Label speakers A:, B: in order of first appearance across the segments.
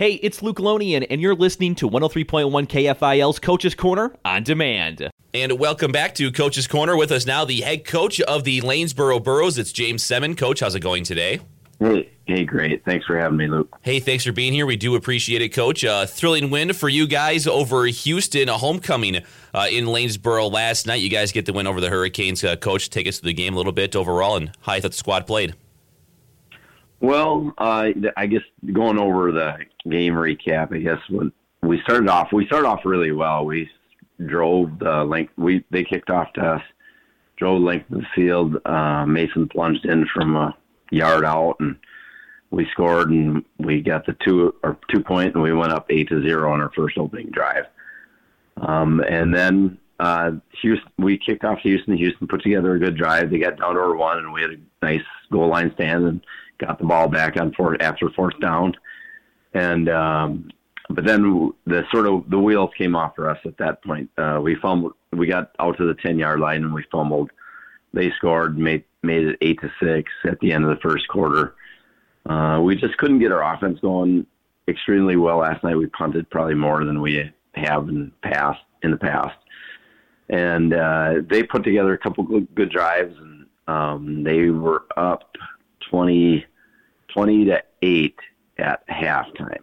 A: Hey, it's Luke Lonien, and you're listening to 103.1 KFIL's Coach's Corner on demand.
B: And welcome back to Coach's Corner. With us now, the head coach of the Lanesboro Burros. It's James Semmen. Coach, how's it going today?
C: Hey, hey, great. Thanks for having me, Luke.
B: Hey, thanks for being here. We do appreciate it, Coach. Uh, thrilling win for you guys over Houston, a homecoming uh, in Lanesboro last night. You guys get the win over the Hurricanes. Uh, Coach, take us through the game a little bit overall and how you thought the squad played.
C: Well, uh, I guess going over the game recap, I guess when we started off, we started off really well. We drove the length. We they kicked off to us, drove length of the field. Uh, Mason plunged in from a yard out, and we scored, and we got the two or two point, and we went up eight to zero on our first opening drive. Um, and then uh, Houston, we kicked off Houston. Houston put together a good drive. They got down to one, and we had a nice goal line stand and got the ball back on fourth after fourth down. And um, but then the sort of the wheels came off for us at that point. Uh, we fumbled. We got out to the ten yard line and we fumbled. They scored, made made it eight to six at the end of the first quarter. Uh, we just couldn't get our offense going extremely well last night. We punted probably more than we have in past in the past, and uh, they put together a couple good, good drives, and um, they were up 20, 20 to eight at halftime.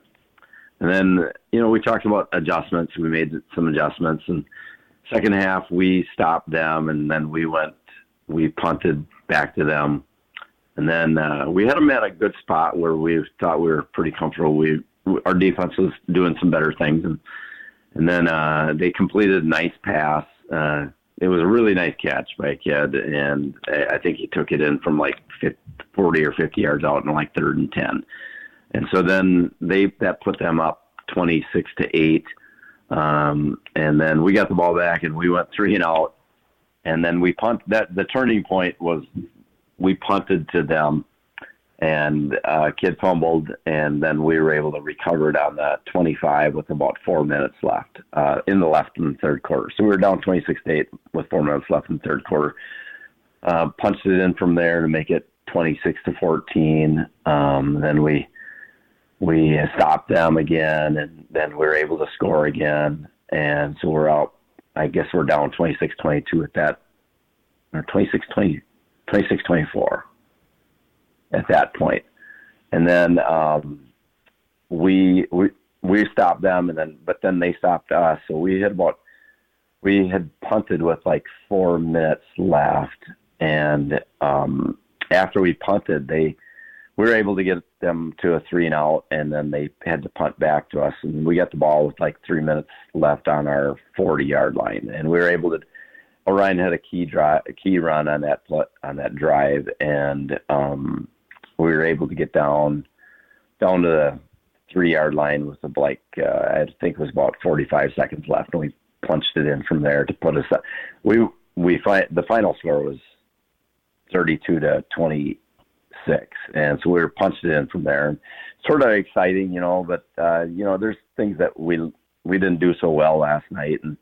C: And then, you know, we talked about adjustments. We made some adjustments, and second half we stopped them, and then we went, we punted back to them, and then uh, we had them at a good spot where we thought we were pretty comfortable. We our defense was doing some better things, and and then uh, they completed a nice pass. Uh, it was a really nice catch by a kid, and I think he took it in from like 50, 40 or 50 yards out in like third and 10. And so then they that put them up 26 to 8. Um, and then we got the ball back and we went three and out. And then we punt that the turning point was we punted to them and uh, kid fumbled, and then we were able to recover down the 25 with about four minutes left uh, in the left and third quarter. So we were down 26 to 8 with four minutes left in the third quarter. Uh, punched it in from there to make it 26 to 14. Um, then we we stopped them again, and then we were able to score again. And so we're out. I guess we're down 26-22 at that, or 26-20, 26-24 at that point. And then um, we we we stopped them, and then but then they stopped us. So we had about we had punted with like four minutes left, and um, after we punted, they we were able to get them to a three and out, and then they had to punt back to us, and we got the ball with like three minutes left on our 40 yard line, and we were able to. Orion had a key drive, a key run on that on that drive, and um, we were able to get down down to the three yard line with a like uh, I think it was about 45 seconds left, and we punched it in from there to put us. Up. We we find the final score was 32 to 26, and so we were punched it in from there. Sort of exciting, you know, but uh, you know, there's things that we we didn't do so well last night, and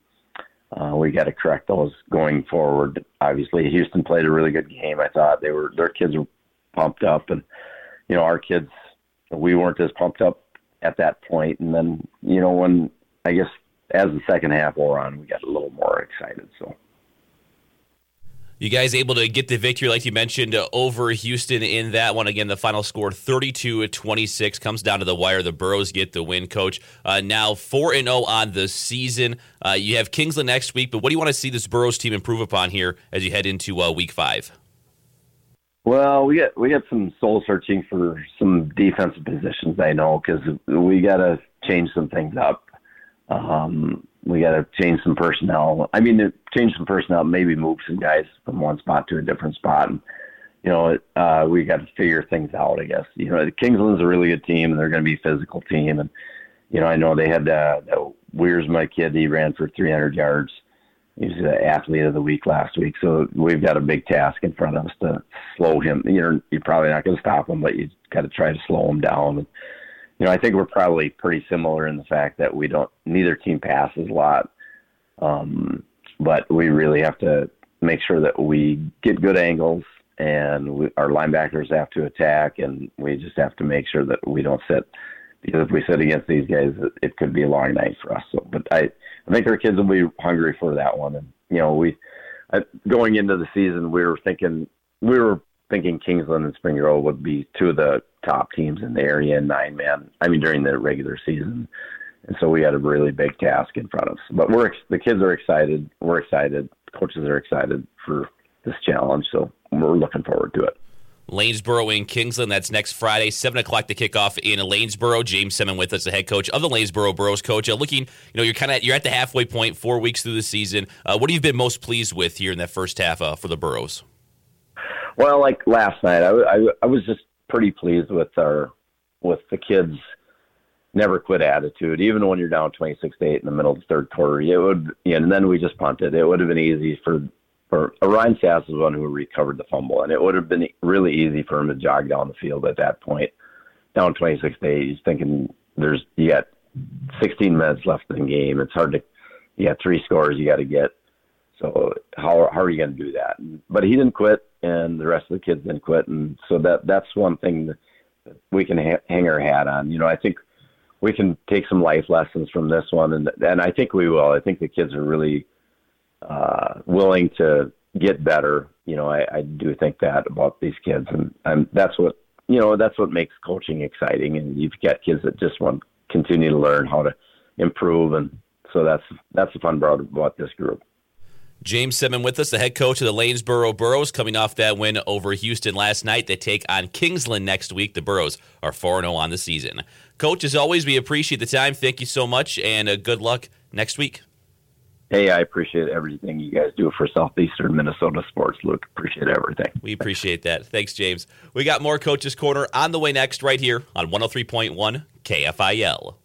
C: uh, we got to correct those going forward. Obviously, Houston played a really good game. I thought they were their kids were pumped up, and you know our kids, we weren't as pumped up at that point. And then you know when I guess as the second half wore on, we got a little more excited. So.
B: You guys able to get the victory, like you mentioned, uh, over Houston in that one. Again, the final score 32 26 comes down to the wire. The Burros get the win, coach. Uh, now 4 and 0 on the season. Uh, you have Kingsland next week, but what do you want to see this Burros team improve upon here as you head into uh, week five?
C: Well, we got we got some soul searching for some defensive positions. I know because we got to change some things up. Um, we got to change some personnel. I mean, change some personnel, maybe move some guys from one spot to a different spot. And, you know, uh, we got to figure things out. I guess you know, the Kingsland's a really good team, and they're going to be a physical team. And you know, I know they had uh, Weir's my kid. He ran for 300 yards He's the athlete of the week last week. So we've got a big task in front of us to slow him. You're you're probably not going to stop him, but you got to try to slow him down. And, you know, I think we're probably pretty similar in the fact that we don't. Neither team passes a lot, um, but we really have to make sure that we get good angles and we, our linebackers have to attack, and we just have to make sure that we don't sit because if we sit against these guys, it, it could be a long night for us. So, but I, I think our kids will be hungry for that one. And you know, we going into the season, we were thinking we were thinking Kingsland and Spring Grove would be two of the top teams in the area in nine man. I mean, during the regular season. And so we had a really big task in front of us. But we're the kids are excited. We're excited. Coaches are excited for this challenge. So we're looking forward to it.
B: Lanesboro in Kingsland. That's next Friday, seven o'clock to kick off in Lanesboro. James Semmen with us, the head coach of the Lanesboro Burros. Coach, uh, looking, you know, you're kind of you're at the halfway point, four weeks through the season. Uh, what have you been most pleased with here in that first half uh, for the Burros?
C: Well, like last night, I, I, I was just pretty pleased with our with the kids' never quit attitude. Even when you're down 26 to eight in the middle of the third quarter, it would, you know, and then we just punted. It would have been easy for for uh, Ryan Sass is the one who recovered the fumble, and it would have been really easy for him to jog down the field at that point, down 26 to 8. He's thinking there's you got 16 minutes left in the game. It's hard to you got three scores you got to get. So how how are you going to do that? But he didn't quit, and the rest of the kids didn't quit, and so that that's one thing that we can ha- hang our hat on. You know, I think we can take some life lessons from this one, and and I think we will. I think the kids are really uh, willing to get better. You know, I, I do think that about these kids, and, and that's what you know. That's what makes coaching exciting. And you've got kids that just want to continue to learn how to improve, and so that's that's the fun part about this group.
B: James Semmen with us, the head coach of the Lanesboro Burros, coming off that win over Houston last night. They take on Kingsland next week. The Burros are 4 0 on the season. Coach, as always, we appreciate the time. Thank you so much, and uh, good luck next week.
C: Hey, I appreciate everything you guys do for Southeastern Minnesota sports, Luke. Appreciate everything.
B: We appreciate that. Thanks, James. We got more Coaches Corner on the way next, right here on 103.1 KFIL.